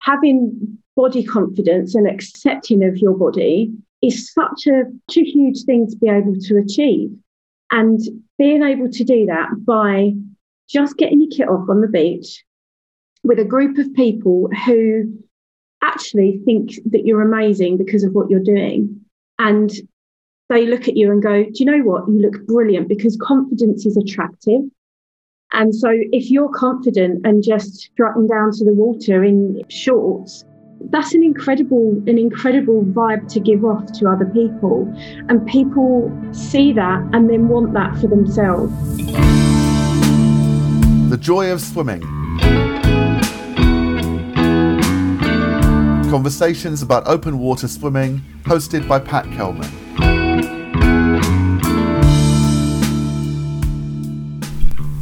having body confidence and accepting of your body is such a, huge thing to be able to achieve. And being able to do that by just getting your kit off on the beach with a group of people who actually think that you're amazing because of what you're doing. And they look at you and go, Do you know what? You look brilliant because confidence is attractive. And so if you're confident and just strutting down to the water in shorts, that's an incredible an incredible vibe to give off to other people. And people see that and then want that for themselves. The joy of swimming. Conversations about open water swimming hosted by pat kelman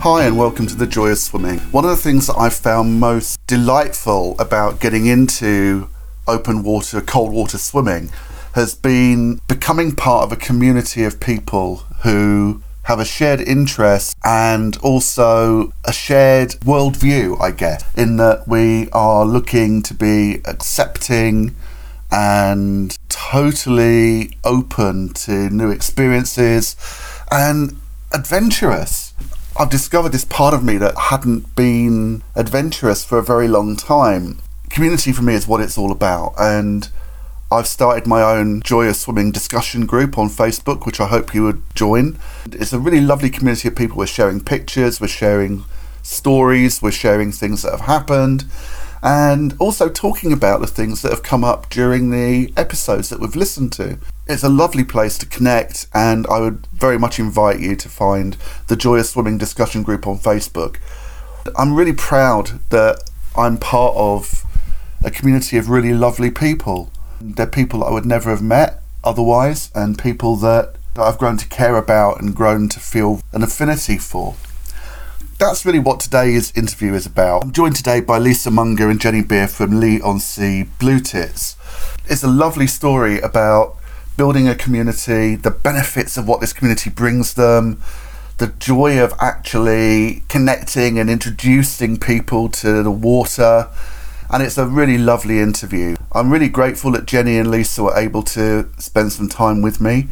Hi, and welcome to the Joy of Swimming. One of the things that I've found most delightful about getting into open water, cold water swimming has been becoming part of a community of people who have a shared interest and also a shared worldview, I guess, in that we are looking to be accepting and totally open to new experiences and adventurous. I've discovered this part of me that hadn't been adventurous for a very long time. Community for me is what it's all about, and I've started my own Joy of Swimming discussion group on Facebook, which I hope you would join. It's a really lovely community of people. We're sharing pictures, we're sharing stories, we're sharing things that have happened, and also talking about the things that have come up during the episodes that we've listened to. It's a lovely place to connect, and I would very much invite you to find the Joy of Swimming discussion group on Facebook. I'm really proud that I'm part of a community of really lovely people. They're people I would never have met otherwise, and people that I've grown to care about and grown to feel an affinity for that's really what today's interview is about. I'm joined today by Lisa Monger and Jenny Bier from Leigh-on-Sea Blue Tits. It's a lovely story about building a community, the benefits of what this community brings them, the joy of actually connecting and introducing people to the water. And it's a really lovely interview. I'm really grateful that Jenny and Lisa were able to spend some time with me.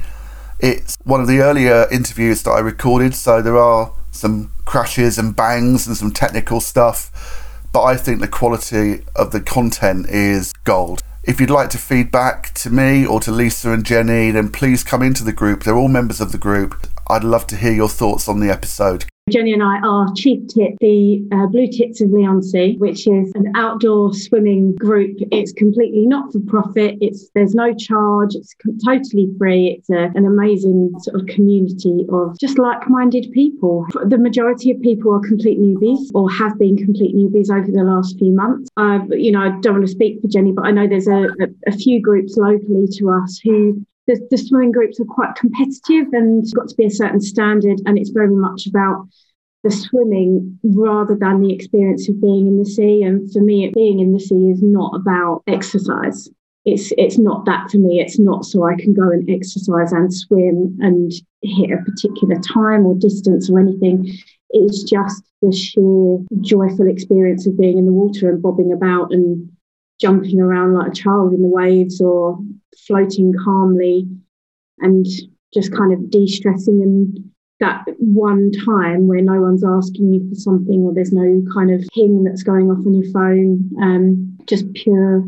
It's one of the earlier interviews that I recorded, so there are some crashes and bangs and some technical stuff. But I think the quality of the content is gold. If you'd like to feedback to me or to Lisa and Jenny, then please come into the group. They're all members of the group. I'd love to hear your thoughts on the episode. Jenny and I are Chief Tit, the uh, Blue Tits of Leigh-on-Sea, which is an outdoor swimming group. It's completely not for profit. It's there's no charge. It's totally free. It's a, an amazing sort of community of just like-minded people. The majority of people are complete newbies or have been complete newbies over the last few months. Uh, you know, I don't want to speak for Jenny, but I know there's a, a, a few groups locally to us who the, the swimming groups are quite competitive and got to be a certain standard, and it's very much about the swimming rather than the experience of being in the sea. And for me, being in the sea is not about exercise. It's it's not that for me. It's not so I can go and exercise and swim and hit a particular time or distance or anything. It's just the sheer joyful experience of being in the water and bobbing about and jumping around like a child in the waves or floating calmly and just kind of de-stressing. And that one time where no one's asking you for something or there's no kind of ping that's going off on your phone um, just pure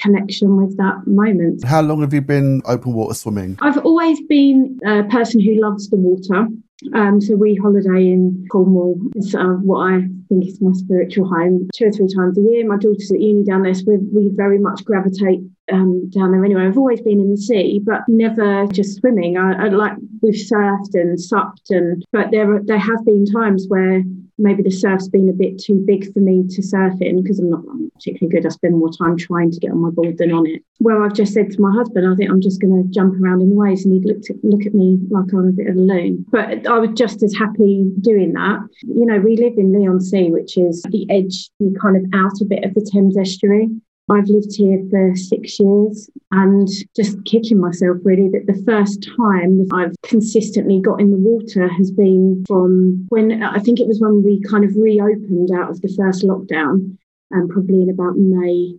connection with that moment. How long have you been open water swimming? I've always been a person who loves the water um, so we holiday in Cornwall. It's uh, what I think is my spiritual home. Two or three times a year. My daughter's at uni down there, so we, very much gravitate um, down there anyway. I've always been in the sea, but never just swimming. I, I like we've surfed and supped, and but there there have been times where maybe the surf's been a bit too big for me to surf in because I'm not, I'm particularly good. I spend more time trying to get on my board than on it. Well, I've just said to my husband, I think I'm just going to jump around in the waves, and he'd look at look at me like I'm a bit of a loon. But I was just as happy doing that. You know, we live in Leigh-on-Sea, which is the edge, the kind of outer bit of the Thames estuary. I've lived here for six years and just kicking myself really that the first time I've consistently got in the water has been from when I think it was when we kind of reopened out of the first lockdown and um, probably in about May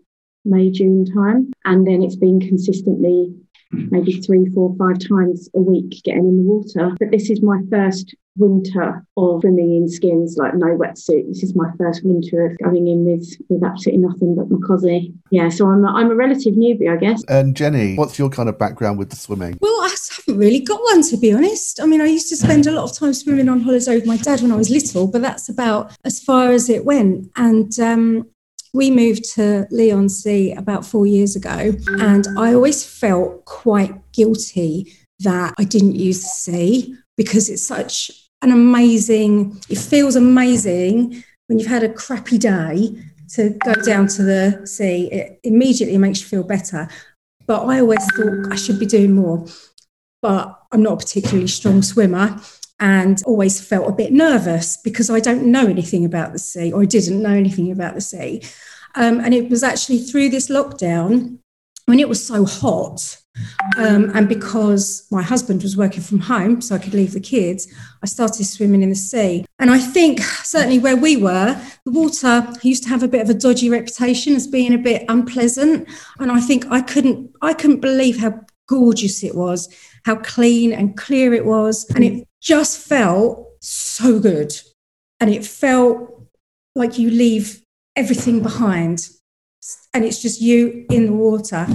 May, June time. And then it's been consistently maybe three, four, five times a week getting in the water. But this is my first winter of swimming in skins, like no wetsuit. This is my first winter of going in with with absolutely nothing but my cosy. Yeah, so I'm a, I'm a relative newbie, I guess. And Jenny, what's your kind of background with the swimming? Well, I haven't really got one to be honest. I mean, I used to spend a lot of time swimming on holiday with my dad when I was little, but that's about as far as it went. And um, we moved to Leigh-on-Sea about four years ago, and I always felt quite guilty that I didn't use the sea because it's such an amazing, it feels amazing when you've had a crappy day to go down to the sea. It immediately makes you feel better. But I always thought I should be doing more. But I'm not a particularly strong swimmer and always felt a bit nervous because I don't know anything about the sea or I didn't know anything about the sea. Um, and it was actually through this lockdown when it was so hot um, and because my husband was working from home, so I could leave the kids, I started swimming in the sea. And I think certainly where we were, the water used to have a bit of a dodgy reputation as being a bit unpleasant. And I think I couldn't, I couldn't believe how gorgeous it was, how clean and clear it was. And it just felt so good. And it felt like you leave everything behind and it's just you in the water.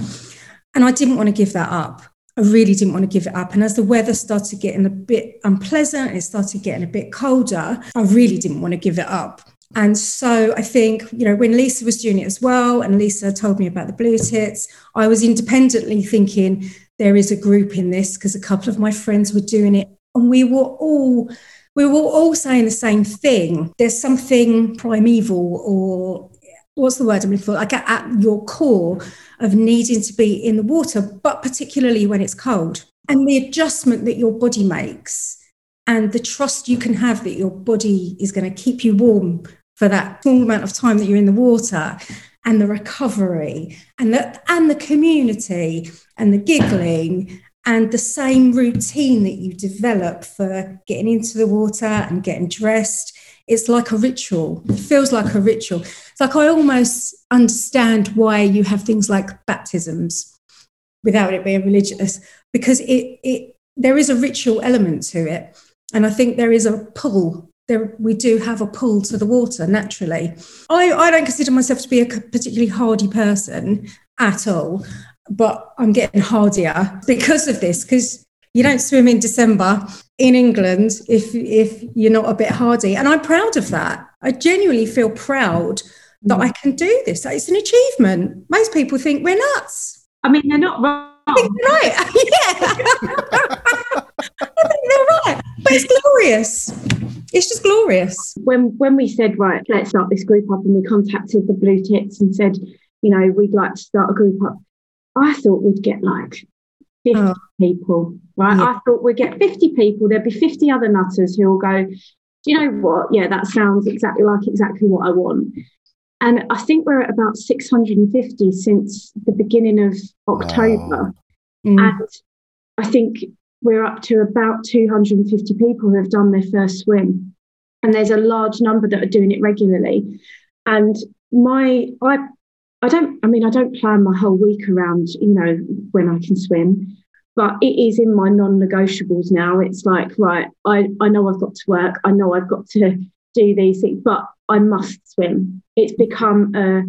And I didn't want to give that up. I really didn't want to give it up. And as the weather started getting a bit unpleasant, it started getting a bit colder, I really didn't want to give it up. And so I think, you know, when Lisa was doing it as well, and Lisa told me about the blue tits, I was independently thinking there is a group in this because a couple of my friends were doing it. And we were all we were all saying the same thing. There's something primeval or what's the word I'm looking for? Like at, at your core of needing to be in the water, but particularly when it's cold. And the adjustment that your body makes and the trust you can have that your body is going to keep you warm for that small amount of time that you're in the water and the recovery and the, and the community and the giggling and the same routine that you develop for getting into the water and getting dressed it's like a ritual. It feels like a ritual. It's like I almost understand why you have things like baptisms without it being religious, because it, it there is a ritual element to it. And I think there is a pull. There, we do have a pull to the water naturally. I, I don't consider myself to be a particularly hardy person at all, but I'm getting hardier because of this, because you don't swim in December in England if if you're not a bit hardy. And I'm proud of that. I genuinely feel proud that mm. I can do this. It's an achievement. Most people think we're nuts. I mean, they're not wrong. I think they're right. yeah. I think they're right. But it's glorious. It's just glorious. When when we said, right, let's start this group up and we contacted the Blue Tits and said, you know, we'd like to start a group up, I thought we'd get like 50 oh. people, right? Yeah. I thought we'd get 50 people, there'd be 50 other nutters who will go, do you know what? Yeah, that sounds exactly like exactly what I want. And I think we're at about 650 since the beginning of October. Mm. And I think we're up to about 250 people who have done their first swim. And there's a large number that are doing it regularly. And my I I don't, I mean, I don't plan my whole week around, you know, when I can swim, but it is in my non negotiables now. It's like, right, I, I know I've got to work. I know I've got to do these things, but I must swim. It's become a,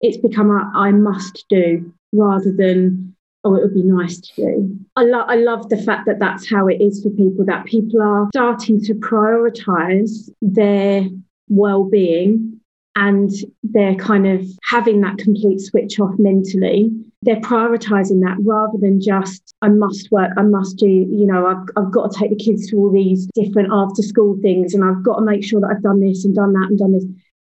it's become a I must do rather than, oh, it would be nice to do. I, lo- I love the fact that that's how it is for people, that people are starting to prioritize their well being and they're kind of having that complete switch off mentally they're prioritizing that rather than just i must work i must do you know I've, I've got to take the kids to all these different after school things and i've got to make sure that i've done this and done that and done this.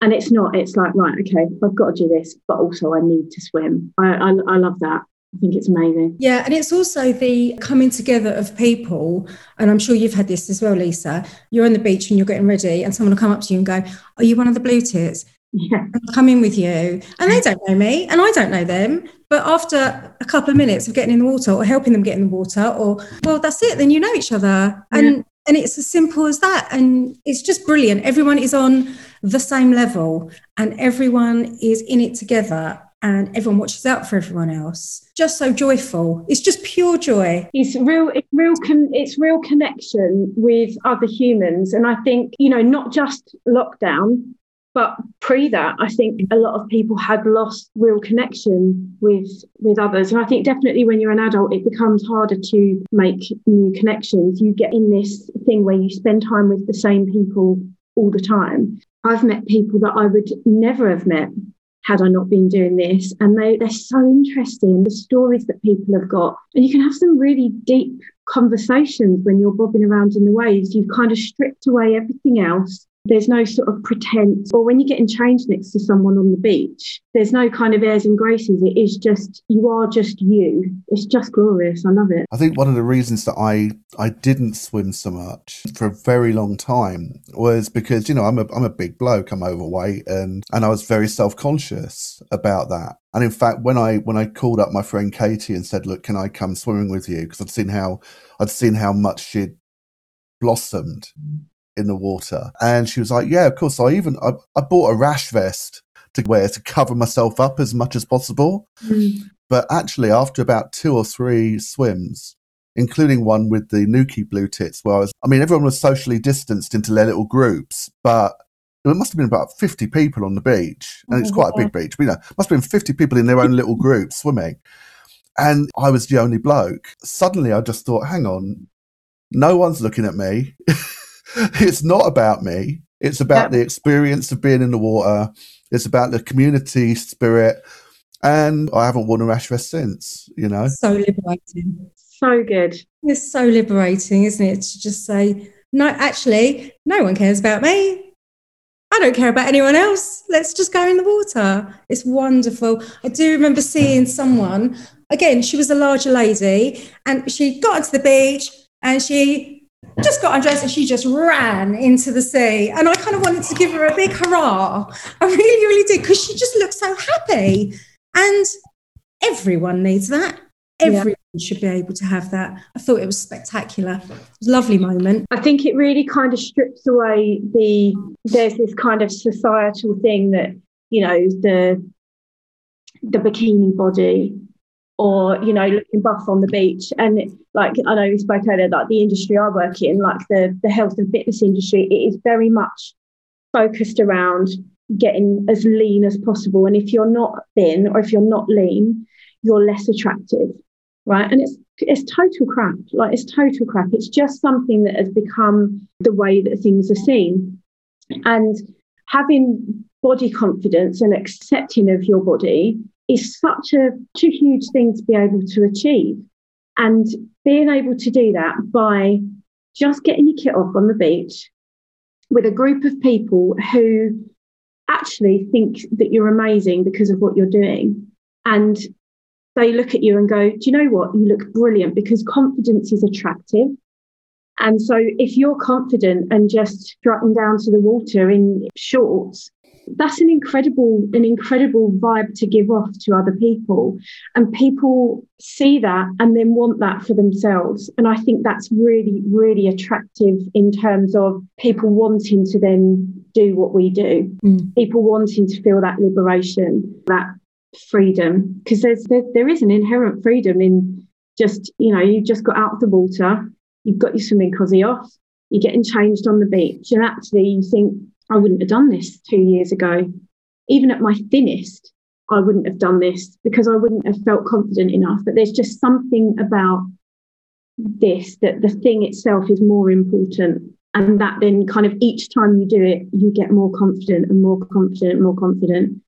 And it's not it's like right okay i've got to do this but also i need to swim. I, I, I love that I think it's amazing. Yeah, and it's also the coming together of people. And I'm sure you've had this as well, Lisa. You're on the beach and you're getting ready, and someone will come up to you and go, Are you one of the blue tits? Yeah. come in with you. And they don't know me and I don't know them. But after a couple of minutes of getting in the water or helping them get in the water, or well, that's it, then you know each other. And yeah. and it's as simple as that. And it's just brilliant. Everyone is on the same level and everyone is in it together and everyone watches out for everyone else. Just so joyful. It's just pure joy. It's real. It's real. Con- it's real connection with other humans, and I think you know not just lockdown, but pre that, I think a lot of people had lost real connection with with others. And I think definitely when you're an adult, it becomes harder to make new connections. You get in this thing where you spend time with the same people all the time. I've met people that I would never have met had I not been doing this. And they, they're so interesting, the stories that people have got. And you can have some really deep conversations when you're bobbing around in the waves. You've kind of stripped away everything else there's no sort of pretense. Or when you're getting changed next to someone on the beach, there's no kind of airs and graces. It is just, you are just you. It's just glorious. I love it. I think one of the reasons that I, I didn't swim so much for a very long time was because, you know, I'm a, I'm a big bloke, I'm overweight, and, and I was very self conscious about that. And in fact, when I when I called up my friend Katie and said, "Look, can I come swimming with you?" Because I'd seen how I'd seen how much she'd blossomed in the water. And she was like, Yeah, of course. I even I, I bought a rash vest to wear to cover myself up as much as possible. Mm. But actually, after about two or three swims, including one with the Newquay blue tits, where I was, I mean, everyone was socially distanced into their little groups, but there must have been about 50 people on the beach. And it's quite a big beach, but you know, must have been 50 people in their own little group swimming. And I was the only bloke. Suddenly I just thought, hang on, no one's looking at me. it's not about me. It's about the experience of being in the water. It's about the community spirit. And I haven't worn a rash vest since, you know. So liberating. So good. It's so liberating, isn't it? To just say, no, actually, no one cares about me. I don't care about anyone else. Let's just go in the water. It's wonderful. I do remember seeing someone, again, she was a larger lady, and she got onto the beach and she just got undressed and she just ran into the sea. And I kind of wanted to give her a big hurrah. I really, really did because she just looked so happy. And everyone needs that. Everyone yeah. should be able to have that. I thought it was spectacular. It was a lovely moment. I think it really kind of strips away the there's this kind of societal thing that, you know, the the bikini body or you know looking buff on the beach. And like i know we spoke earlier like the industry i work in like the the health and fitness industry it is very much focused around getting as lean as possible. And if you're not thin or if you're not lean you're less attractive right? And it's it's total crap. Like it's total crap. It's just something that has become the way that things are seen. And having body confidence and accepting of your body is such a, such a huge thing to be able to achieve. And being able to do that by just getting your kit off on the beach with a group of people who actually think that you're amazing because of what you're doing. And they look at you and go, Do you know what? You look brilliant because confidence is attractive. And so if you're confident and just strutting down to the water in shorts, that's an incredible an incredible vibe to give off to other people. And people see that and then want that for themselves. And i think that's really really attractive in terms of people wanting to then do what we do. Mm. people wanting to feel that liberation that freedom. Because there's there, there is an inherent freedom in just you know you've just got out of the water you've got your swimming cosy off you're getting changed on the beach and actually you think I wouldn't have done this two years ago. Even at my thinnest, I wouldn't have done this because I wouldn't have felt confident enough. But there's just something about this that the thing itself is more important. And that then kind of each time you do it, you get more confident and more confident and more confident.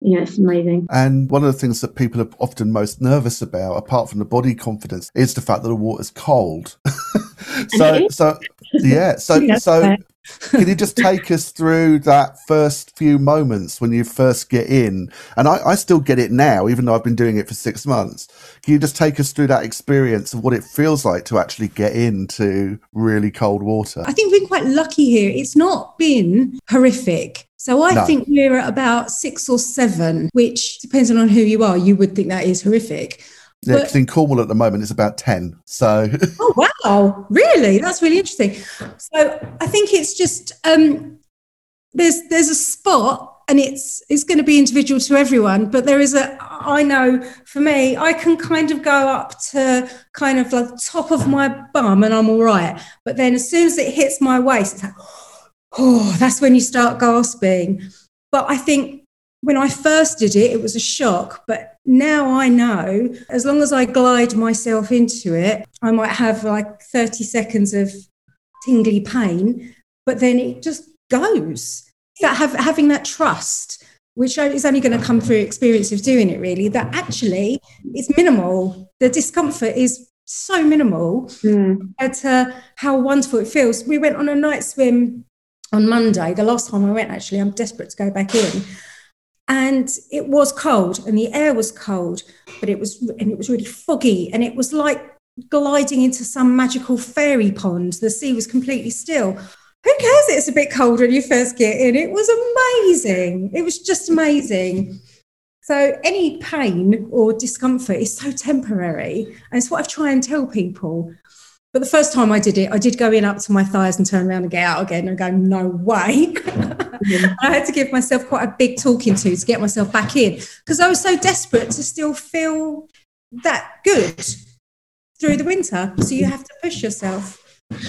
Yeah, it's amazing. And one of the things that people are often most nervous about, apart from the body confidence, is the fact that the water's cold. so, so yeah, so so can you just take us through that first few moments when you first get in? And I, I, still get it now, even though I've been doing it for six months. Can you just take us through that experience of what it feels like to actually get into really cold water? I think we've been quite lucky here. It's not been horrific. So I no. think we're at about six or seven, which depends on who you are, you would think that is horrific. Yeah, because in Cornwall at the moment it's about 10. So Oh wow. Really? That's really interesting. So I think it's just um there's there's a spot and it's it's going to be individual to everyone but there is a i know for me i can kind of go up to kind of like top of my bum and i'm all right but then as soon as it hits my waist it's like oh that's when you start gasping but i think when i first did it it was a shock but now i know as long as i glide myself into it i might have like 30 seconds of tingly pain but then it just goes. That have, having that trust which is only going to come through experience of doing it really that actually it's minimal. The discomfort is so minimal mm. compared to how wonderful it feels. We went on a night swim on monday the last time i went actually. I'm desperate to go back in and it was cold and the air was cold but it was and it was really foggy and it was like gliding into some magical fairy pond the sea was completely still who cares it's a bit cold when you first get in? It was amazing. It was just amazing. So any pain or discomfort is so temporary. And it's what I try and tell people. But the first time I did it, I did go in up to my thighs and turn around and get out again and go, no way. I had to give myself quite a big talking to to get myself back in because I was so desperate to still feel that good through the winter. So you have to push yourself.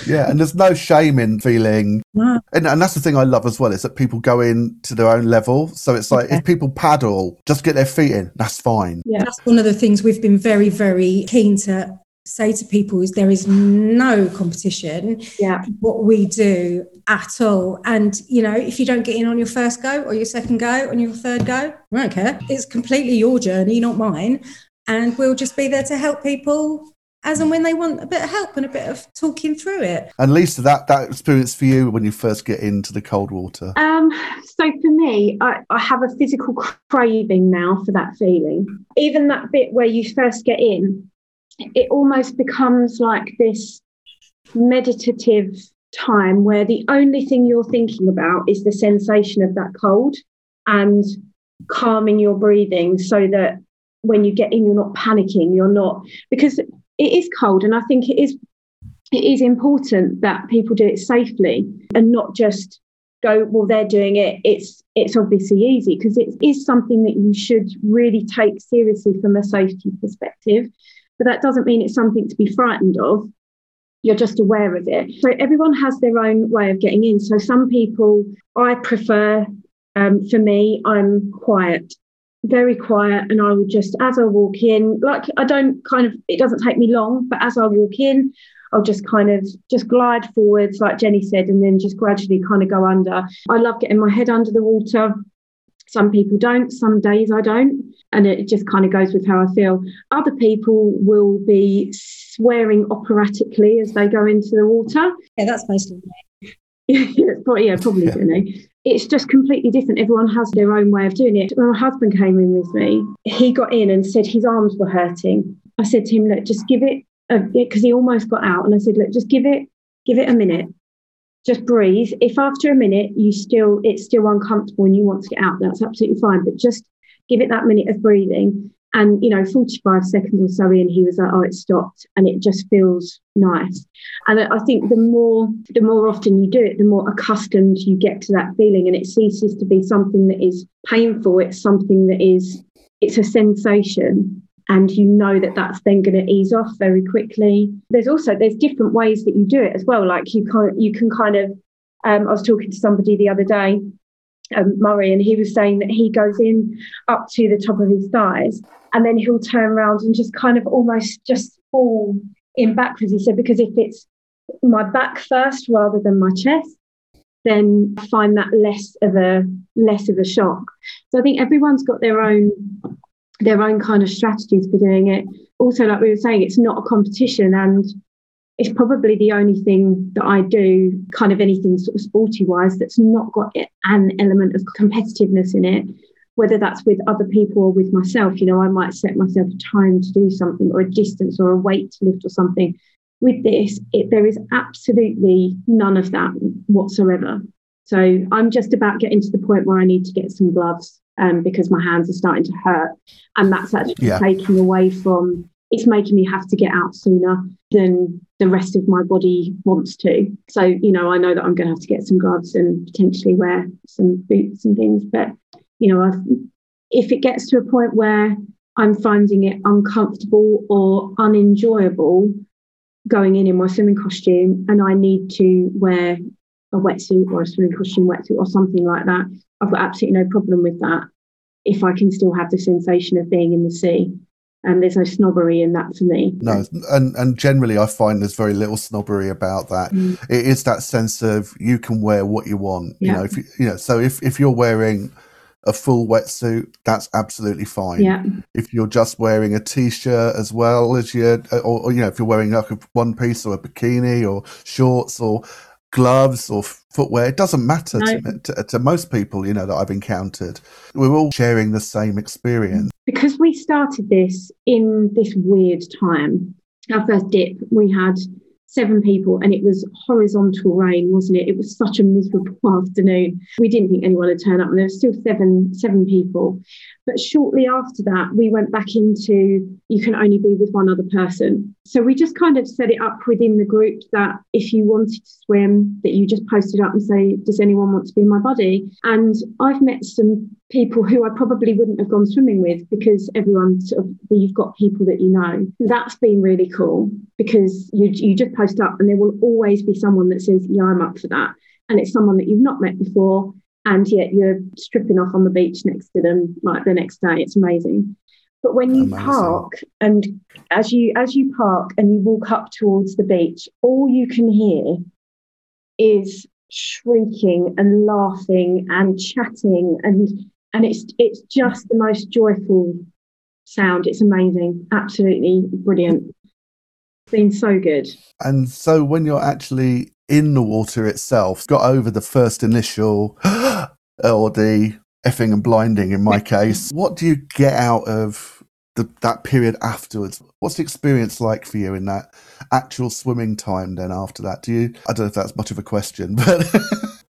Yeah, and there's no shame in feeling, no. and, and that's the thing I love as well is that people go in to their own level. So it's like if people paddle, just get their feet in, that's fine. Yeah, that's one of the things we've been very, very keen to say to people is there is no competition yeah what we do at all and you know if you don't get in on your first go or your second go on your third go I don't care it's completely your journey not mine and we'll just be there to help people as and when they want a bit of help and a bit of talking through it. And Lisa, that that experience for you when you first get into the cold water? Um, so for me, I, I have a physical craving now for that feeling. Even that bit where you first get in, it almost becomes like this meditative time where the only thing you're thinking about is the sensation of that cold and calming your breathing so that when you get in you're not panicking you're not because it is cold, and I think it is it is important that people do it safely and not just go well they're doing it. It's it's obviously easy because it is something that you should really take seriously from a safety perspective but that doesn't mean it's something to be frightened of you're just aware of it so everyone has their own way of getting in so some people i prefer um, for me i'm quiet very quiet and I would just as I walk in, like I don't kind of it doesn't take me long, but as I walk in, I'll just kind of just glide forwards, like Jenny said, and then just gradually kind of go under. I love getting my head under the water. Some people don't, some days I don't. And it just kind of goes with how I feel. Other people will be swearing operatically as they go into the water. Yeah, that's mostly me. yeah, probably, yeah, probably yeah it's just completely different. Everyone has their own way of doing it. When my husband came in with me, he got in and said his arms were hurting. I said to him, look, just give it because he almost got out. And I said, look, just give it, give it a minute. Just breathe. If after a minute you still it's still uncomfortable and you want to get out, that's absolutely fine. But just give it that minute of breathing. And, you know, 45 seconds or so in, he was like, oh, it stopped. And it just feels nice. And I think the more, the more often you do it, the more accustomed you get to that feeling. And it ceases to be something that is painful. It's something that is, it's a sensation. And you know that that's then going to ease off very quickly. There's also, there's different ways that you do it as well. Like you can, you can kind of, um, I was talking to somebody the other day um, Murray, and he was saying that he goes in up to the top of his thighs and then he'll turn around and just kind of almost just fall in backwards. He said, because if it's my back first rather than my chest, then I find that less of a less of a shock. So I think everyone's got their own their own kind of strategies for doing it. Also, like we were saying, it's not a competition and it's probably the only thing that I do, kind of anything sort of sporty wise, that's not got an element of competitiveness in it whether that's with other people or with myself. You know, I might set myself a time to do something or a distance or a weight to lift or something. With this, it, there is absolutely none of that whatsoever. So I'm just about getting to the point where I need to get some gloves um, because my hands are starting to hurt. And that's actually yeah. taking away from it's making me have to get out sooner than the rest of my body wants to. So, you know, I know that I'm going to have to get some gloves and potentially wear some boots and things. But You know, I've, if it gets to a point where I'm finding it uncomfortable or unenjoyable going in in my swimming costume and I need to wear a wetsuit or a swimming costume wetsuit or something like that, I've got absolutely no problem with that if I can still have the sensation of being in the sea. And there's no snobbery in that for me. No, and and generally I find there's very little snobbery about that. Mm. It is that sense of you can wear what you want. Yeah. You know, if you, you know, so if if you're wearing a full wetsuit, that's absolutely fine. Yeah. If you're just wearing a t-shirt as well as your, or, or you know, if you're wearing like a one piece or a bikini or shorts or gloves or footwear. It doesn't matter no. to, to, to, most people, you know, that I've encountered. We're all sharing the same experience. Because we started this in this weird time, our first dip, we had seven people and it was horizontal rain wasn't it? It was such a miserable afternoon. We didn't think anyone would turn up and there were still seven seven people. But shortly after that we went back into you can only be with one other person. So we just kind of set it up within the group that if you wanted to swim that you just posted up and say does anyone want to be my buddy? And i've met some people who I probably wouldn't have gone swimming with because everyone sort of you've got people that you know. That's been really cool because you you just post up and there will always be someone that says, Yeah, I'm up for that. And it's someone that you've not met before, and yet you're stripping off on the beach next to them like the next day. It's amazing. But when you amazing. park and as you as you park and you walk up towards the beach, all you can hear is shrieking and laughing and chatting and and it's it's just the most joyful sound. It's amazing, absolutely brilliant. It's been so good. And so when you're actually in the water itself, got over the first initial or the effing and blinding in my case, what do you get out of the, that period afterwards? What's the experience like for you in that actual swimming time then after that? Do you, I don't know if that's much of a question, but.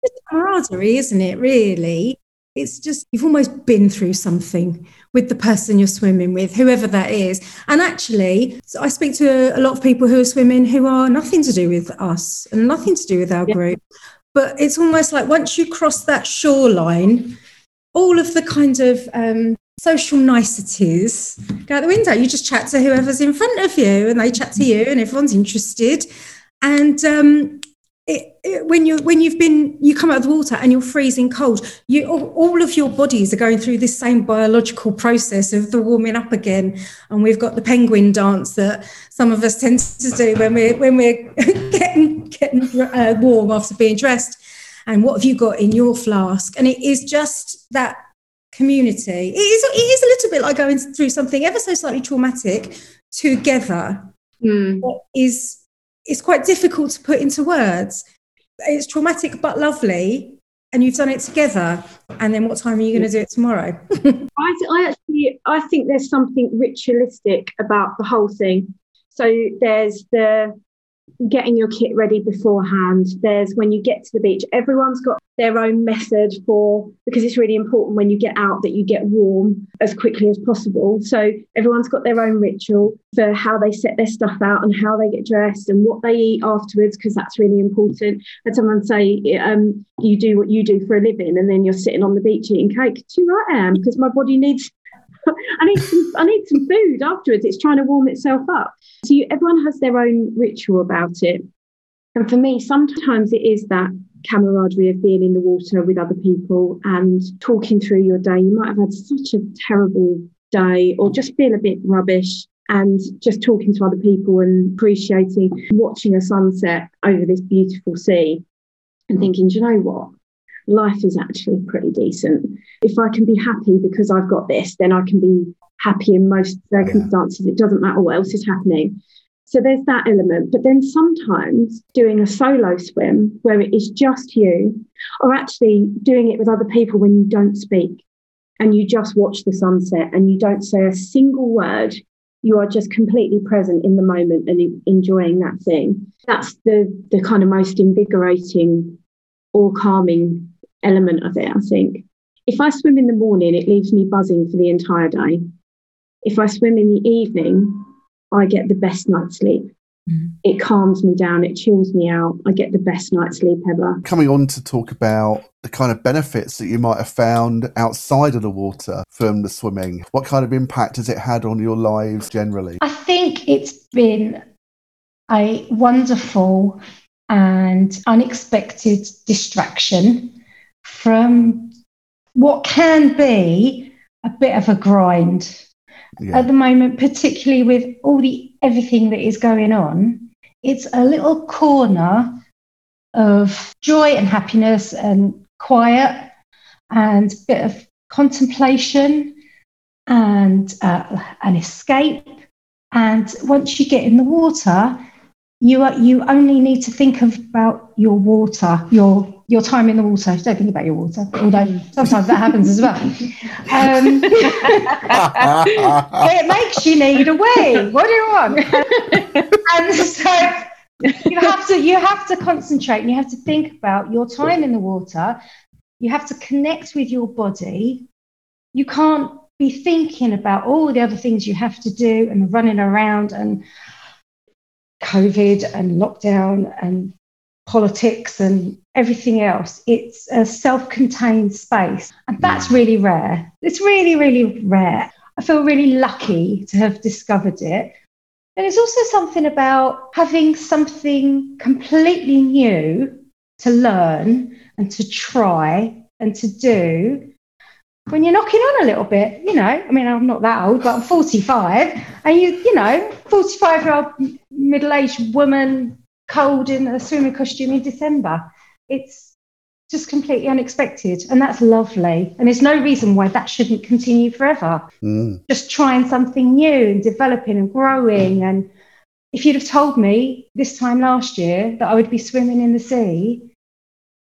it's camaraderie, isn't it, really? It's just you've almost been through something with the person you're swimming with whoever that is. And actually i speak to a lot of people who are swimming who are nothing to do with us and nothing to do with our yeah. group. But it's almost like once you cross that shoreline all of the kind of um, social niceties go out the window. You just chat to whoever's in front of you and they chat to you and everyone's interested. And um, it, it, when you when you've been you come out of the water and you're freezing cold you all of your bodies are going through this same biological process of the warming up again. And we've got the penguin dance that some of us tend to do when we're when we're getting getting uh, warm after being dressed. And what have you got in your flask? And it is just that community. It is it is a little bit like going through something ever so slightly traumatic together. Mm. is it's quite difficult to put into words. It's traumatic but lovely, and you've done it together. And then what time are you going to do it tomorrow? I, I actually I think there's something ritualistic about the whole thing. So there's the getting your kit ready beforehand. There's when you get to the beach, everyone's got their own method for because it's really important when you get out that you get warm as quickly as possible. So everyone's got their own ritual for how they set their stuff out and how they get dressed and what they eat afterwards because that's really important. And someone say, um, "You do what you do for a living," and then you're sitting on the beach eating cake. Too right, I am because my body needs I need some, I need some food afterwards. It's trying to warm itself up. So you, everyone has their own ritual about it. And for me, sometimes it is that camaraderie of being in the water with other people and talking through your day. You might have had such a terrible day or just feel a bit rubbish and just talking to other people and appreciating watching a sunset over this beautiful sea and thinking, you know what? life is actually pretty decent. If I can be happy because I've got this, then I can be happy in most circumstances. It doesn't matter what else is happening. So there's that element. But then sometimes doing a solo swim where it is just you, or actually doing it with other people when you don't speak and you just watch the sunset and you don't say a single word. You are just completely present in the moment and enjoying that thing. That's the the kind of most invigorating or calming element of it, I think. If I swim in the morning, it leaves me buzzing for the entire day. If I swim in the evening, I get the best night's sleep. Mm. It calms me down, it chills me out. I get the best night's sleep ever. Coming on to talk about the kind of benefits that you might have found outside of the water from the swimming, what kind of impact has it had on your lives generally? I think it's been a wonderful and unexpected distraction from what can be a bit of a grind yeah. at the moment, particularly with all the everything that is going on. It's a little corner of joy and happiness and quiet and a bit of contemplation and uh, an escape. And once you get in the water, you are, you only need to think about your water, your your time in the water. Don't think about your water, although sometimes that happens as well. Um, it makes you need a wee. What do you want? and so you have to you have to concentrate and you have to think about your time in the water. You have to connect with your body. You can't be thinking about all the other things you have to do and running around and COVID and lockdown and politics and everything else. It's a self contained space. And hmm. that's really rare. It's really, really rare. I feel really lucky to have discovered it. And it's also something about having something completely new to learn and to try and to do when you're knocking on a little bit, you know, I mean, I'm not that old, but I'm 45, and you, you know, 45 year old middle aged woman, cold in a swimming costume in December. It's just completely unexpected, and that's lovely. And there's no reason why that shouldn't continue forever. Mm. Just trying something new and developing and growing. And if you'd have told me this time last year that I would be swimming in the sea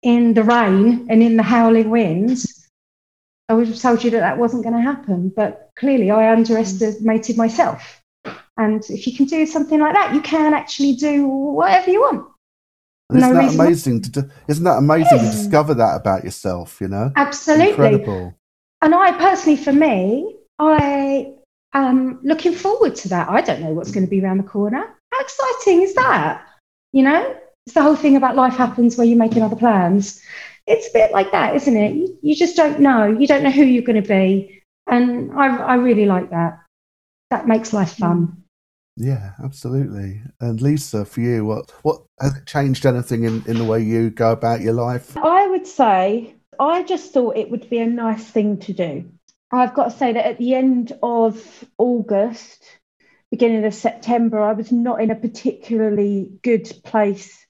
in the rain and in the howling winds, I would have told you that that wasn't going to happen. But clearly, I underestimated myself. And if you can do something like that, you can actually do whatever you want. And isn't that amazing? To do, isn't that amazing to discover that about yourself? You know, absolutely incredible. And I personally, for me, I am looking forward to that. I don't know what's going to be around the corner. How exciting is that? You know, it's the whole thing about life happens where you're making other plans it's a bit like that, isn't it? You, you just don't know. You don't know who you're going to be. And I, I really like that. That makes life fun. Yeah, absolutely. And Lisa, for you, what what has it changed anything in, in the way you go about your life? I would say I just thought it would be a nice thing to do. I've got to say that at the end of August, beginning of September, I was not in a particularly good place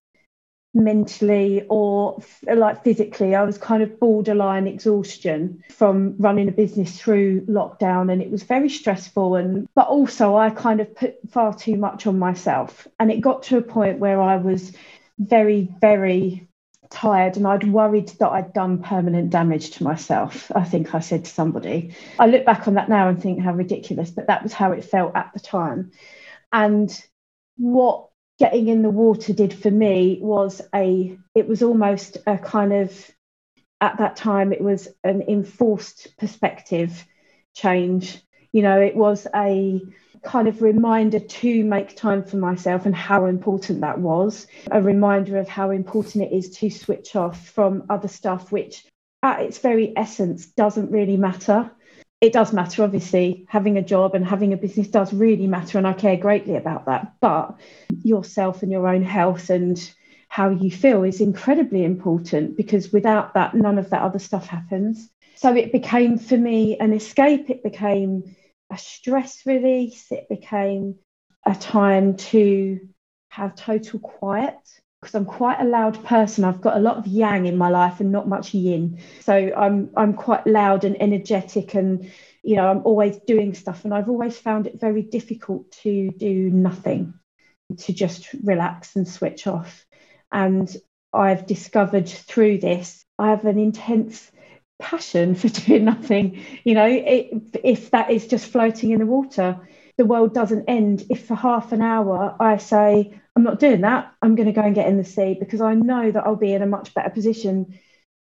mentally or like physically. I was kind of borderline exhaustion from running a business through lockdown and it was very stressful and but also I kind of put far too much on myself and it got to a point where I was very very tired and I'd worried that I'd done permanent damage to myself. I think I said to somebody. I look back on that now and think how ridiculous, but that was how it felt at the time. And what getting in the water did for me was a it was almost a kind of at that time it was an enforced perspective change. You know it was a kind of reminder to make time for myself and how important that was. A reminder of how important it is to switch off from other stuff which at its very essence doesn't really matter it does matter, obviously. Having a job and having a business does really matter, and I care greatly about that. But yourself and your own health and how you feel is incredibly important because without that, none of that other stuff happens. So it became for me an escape, it became a stress release, it became a time to have total quiet because I'm quite a loud person. I've got a lot of yang in my life and not much yin. So I'm I'm quite loud and energetic and you know, I'm always doing stuff and I've always found it very difficult to do nothing, to just relax and switch off. And I've discovered through this, I have an intense passion for doing nothing. You know, it, if that is just floating in the water, the world doesn't end if for half an hour I say, I'm not doing that. I'm going to go and get in the sea because I know that I'll be in a much better position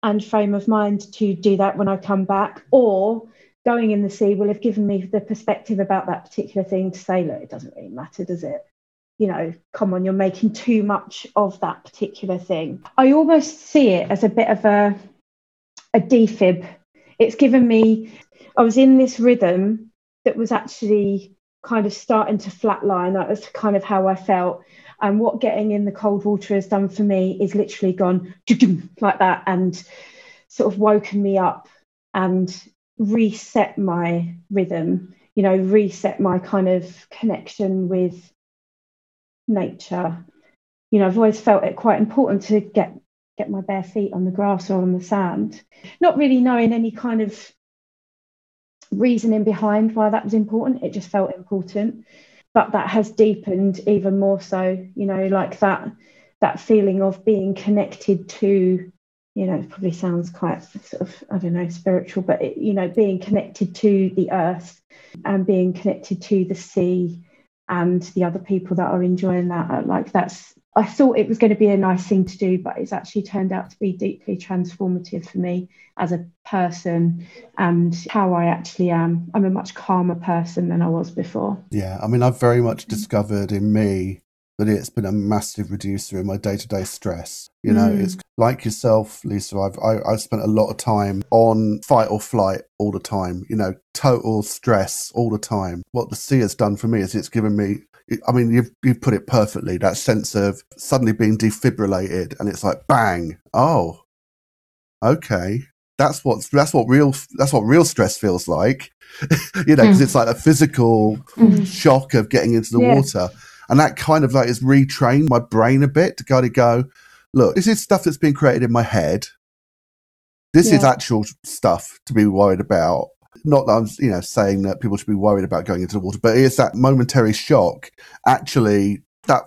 and frame of mind to do that when I come back. Or going in the sea will have given me the perspective about that particular thing to say, look, it doesn't really matter, does it? you know, come on, you're making too much of that particular thing. I almost see it as a bit of a a defib. It's given me I was in this rhythm that was actually kind of starting to flatline. That was kind of how I felt. And what getting in the cold water has done for me is literally gone like that and sort of woken me up and reset my rhythm, you know, reset my kind of connection with nature. You know, I've always felt it quite important to get get my bare feet on the grass or on the sand, not really knowing any kind of reasoning behind why that was important. It just felt important. But that has deepened even more so, you know, like that that feeling of being connected to you know, it probably sounds quite sort of, I don't know, spiritual, but, it, you know, being connected to the earth and being connected to the sea and the other people that are enjoying that. Like, that's, I thought it was going to be a nice thing to do, but it's actually turned out to be deeply transformative for me as a person and how I actually am. I'm a much calmer person than I was before. Yeah. I mean, I've very much discovered in me that it's been a massive reducer in my day-to-day stress you know mm. it's like yourself lisa i've I, have i have spent a lot of time on fight or flight all the time you know total stress all the time what the sea has done for me is it's given me I mean, you've, you've put it perfectly. That sense of suddenly being defibrillated, and it's like, bang! Oh, okay. That's what that's what real that's what real stress feels like. you know, because mm. it's like a physical mm. shock of getting into the yeah. water and that kind of like has retrained my brain a bit to kind of go, look, this is stuff that's been created in my head. This yeah. is actual stuff to be worried about. Not that I'm, you know, saying that people should be worried about going into the water, but it's that momentary shock. Actually, that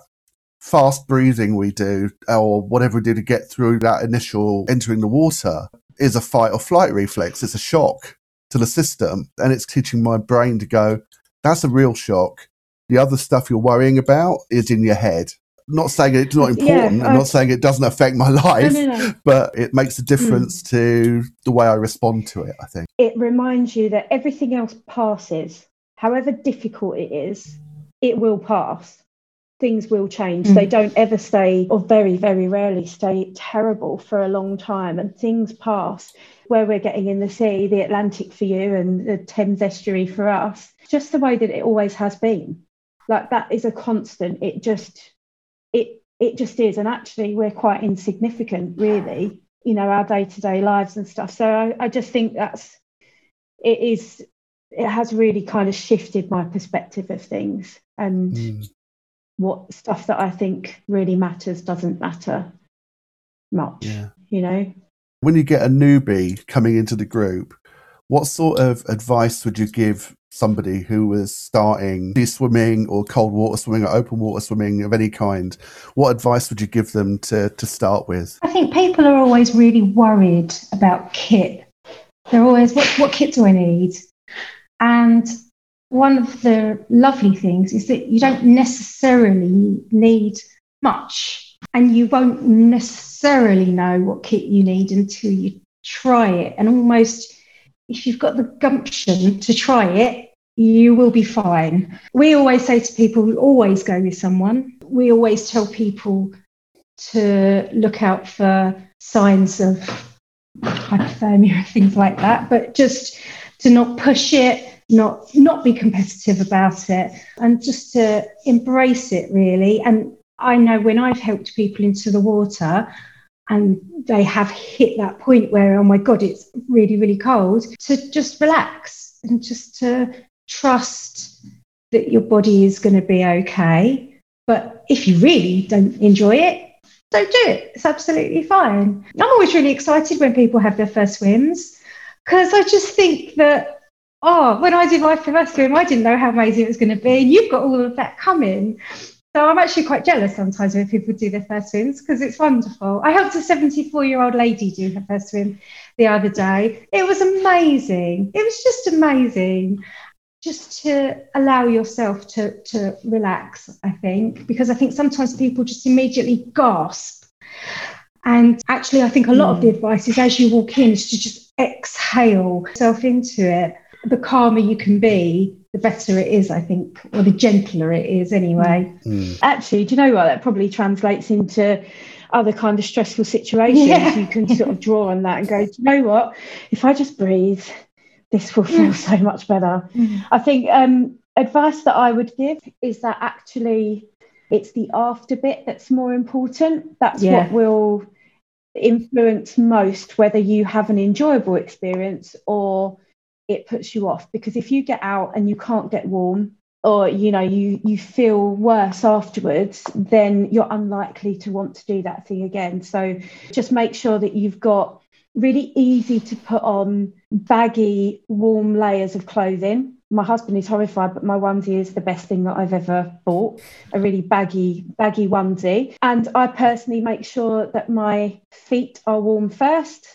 fast breathing we do, or whatever we do to get through that initial entering the water, is a fight or flight reflex. It's a shock to the system, and it's teaching my brain to go, that's a real shock. The other stuff you're worrying about is in your head. Not saying it's not important. Yeah, I'm not saying it doesn't affect my life, no, no, no. but it makes a difference mm. to the way I respond to it, I think. It reminds you that everything else passes. However difficult it is, it will pass. Things will change. Mm. They don't ever stay, or very, very rarely stay terrible for a long time, and things pass. Where we're getting in the sea, the Atlantic for you, and the Thames estuary for us, just the way that it always has been like that is a constant it just it it just is and actually we're quite insignificant really you know our day-to-day lives and stuff so I, I just think that's it is it has really kind of shifted my perspective of things and mm. what stuff that I think really matters doesn't matter much yeah. you know when you get a newbie coming into the group what sort of advice would you give somebody who was starting sea swimming or cold water swimming or open water swimming of any kind, what advice would you give them to, to start with? I think people are always really worried about kit. They're always, what, what kit do I need? And one of the lovely things is that you don't necessarily need much and you won't necessarily know what kit you need until you try it and almost if you've got the gumption to try it, you will be fine. We always say to people, always go with someone. We always tell people to look out for signs of hypothermia, things like that, but just to not push it, not not be competitive about it, and just to embrace it really. And I know when I've helped people into the water, and they have hit that point where, oh my God, it's really, really cold, to just relax and just to trust that your body is going to be okay. But if you really don't enjoy it, don't do it. It's absolutely fine. I'm always really excited when people have their first swims because I just think that, oh, when I did my first swim, I didn't know how amazing it was going to be. And you've got all of that coming. So I'm actually quite jealous sometimes when people do their first swims because it's wonderful. I helped a 74 year old lady do her first swim the other day. It was amazing. It was just amazing. Just to allow yourself to, to relax, I think, because I think sometimes people just immediately gasp. And actually, I think a lot mm. of the advice is as you walk in is to just exhale yourself into it the calmer you can be, the better it is, I think, or the gentler it is anyway. Mm. Actually, do you know what? That probably translates into other kind of stressful situations. Yeah. You can sort of draw on that and go, do you know what? If I just breathe, this will feel so much better. Mm. I think um, advice that I would give is that actually it's the after bit that's more important. That's Yeah. what will influence most whether you have an enjoyable experience or it puts you off. Because if you get out and you can't get warm, or you know you you feel worse afterwards then you're unlikely to want to do that thing again. So just make sure that you've got really easy to put on baggy warm layers of clothing. My husband is horrified but my onesie is the best thing that i've ever bought a really baggy baggy onesie. And i personally make sure that my feet are warm first.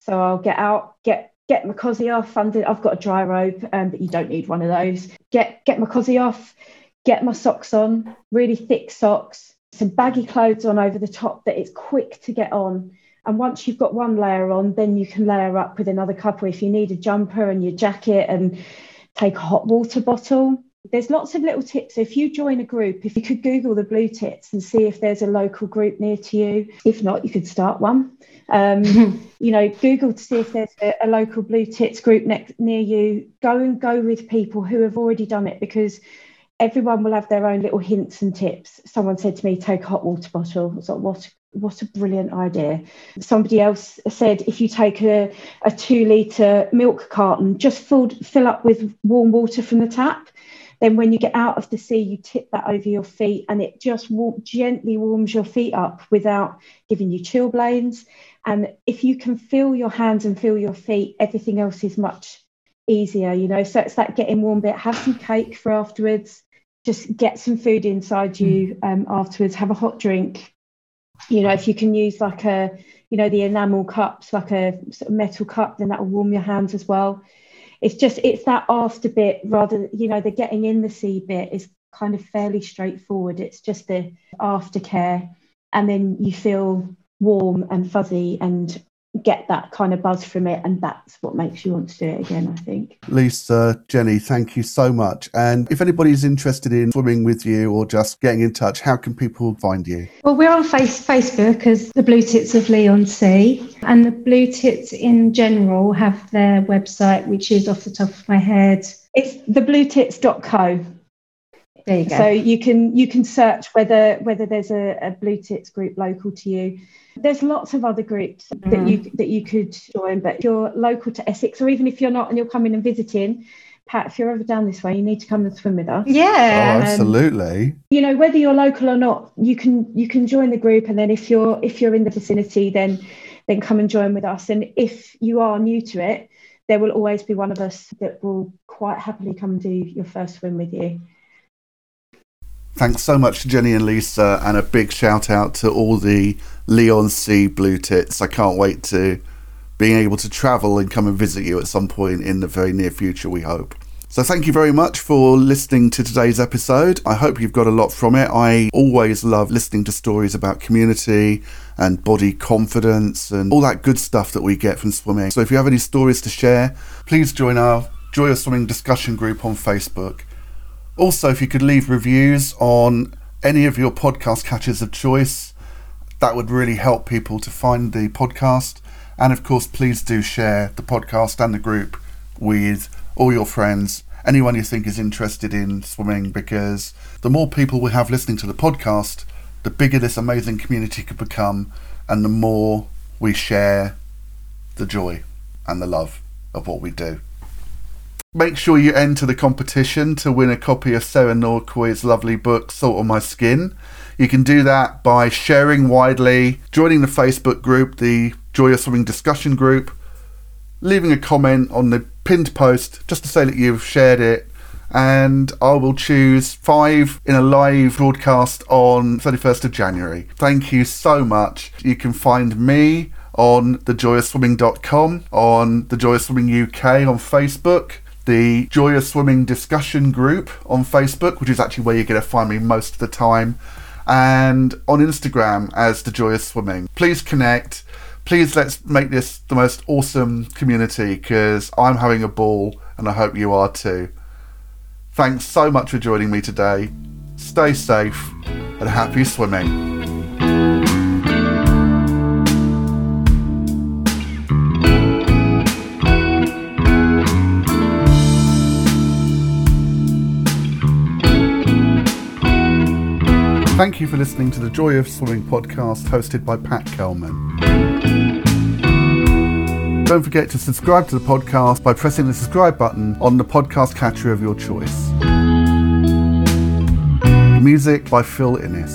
So i'll get out get get my cosy off under i've got a dry robe um, but you don't need one of those. Get get my cosy off get my socks on really thick socks some baggy clothes on over the top that it's quick to get on. And once you've got one layer on then you can layer up with another couple. If you need a jumper and your jacket and take a hot water bottle there's lots of little tips. If you join a group if you could google the blue tits and see if there's a local group near to you. If not you could start one. Um, you know google to see if there's a, a local blue tits group next near you. Go and go with people who have already done it because everyone will have their own little hints and tips. Someone said to me take a hot water bottle. I was like what what a brilliant idea. Somebody else said if you take a, a two litre milk carton just filled, fill up with warm water from the tap then when you get out of the sea you tip that over your feet and it just wa- gently warms your feet up without giving you chilblains. And if you can feel your hands and feel your feet everything else is much easier you know? So it's that getting warm bit. Have some cake for afterwards. Just get some food inside you um, afterwards. Have a hot drink. You know if you can use like a you know the enamel cups like a sort of metal cup then that will warm your hands as well it's just it's that after bit rather you know the getting in the sea bit is kind of fairly straightforward. It's just the aftercare and then you feel warm and fuzzy and get that kind of buzz from it and that's what makes you want to do it again i think Lisa, Jenny, thank you so much. And if anybody's interested in swimming with you or just getting in touch, how can people find you? Well, we're on face, Facebook as the Blue Tits of Leigh on Sea, and the Blue Tits in general have their website, which is off the top of my head. it's thebluetits.co There you go. so you can you can search whether whether there's a, a blue tits group local to you there's lots of other groups that mm-hmm. you that you could join but if you're local to essex or even if you're not and you're coming and visiting pat if you're ever down this way you need to come and swim with us Oh, yeah. absolutely. you know whether you're local or not you can you can join the group and then if you're if you're in the vicinity then then come and join with us and if you are new to it there will always be one of us that will quite happily come and do your first swim with you Thanks so much to Jenny and Lisa, and a big shout out to all the Leigh on Sea Blue Tits. I can't wait to being able to travel and come and visit you at some point in the very near future, we hope. So, thank you very much for listening to today's episode. I hope you've got a lot from it. I always love listening to stories about community and body confidence and all that good stuff that we get from swimming. So, if you have any stories to share, please join our Joy of Swimming discussion group on Facebook. Also, if you could leave reviews on any of your podcast catches of choice, that would really help people to find the podcast. And of course, please do share the podcast and the group with all your friends, anyone you think is interested in swimming, because the more people we have listening to the podcast, the bigger this amazing community could become, and the more we share the joy and the love of what we do. Make sure you enter the competition to win a copy of Sarah Norquoy's lovely book, Salt on My Skin. You can do that by sharing widely, joining the Facebook group, the Joy of Swimming discussion group, leaving a comment on the pinned post just to say that you've shared it, and I will choose five in a live broadcast on 31st of January. Thank you so much. You can find me on thejoyofswimming.com, on the UK on Facebook, the Joy of Swimming discussion group on Facebook, which is actually where you're going to find me most of the time, and on Instagram as the Joy of Swimming. Please connect. Please let's make this the most awesome community because I'm having a ball and I hope you are too. Thanks so much for joining me today. Stay safe and happy swimming. Thank you for listening to the Joy of Swimming podcast hosted by Pat Kelman. Don't forget to subscribe to the podcast by pressing the subscribe button on the podcast catcher of your choice. Music by Phil Innes.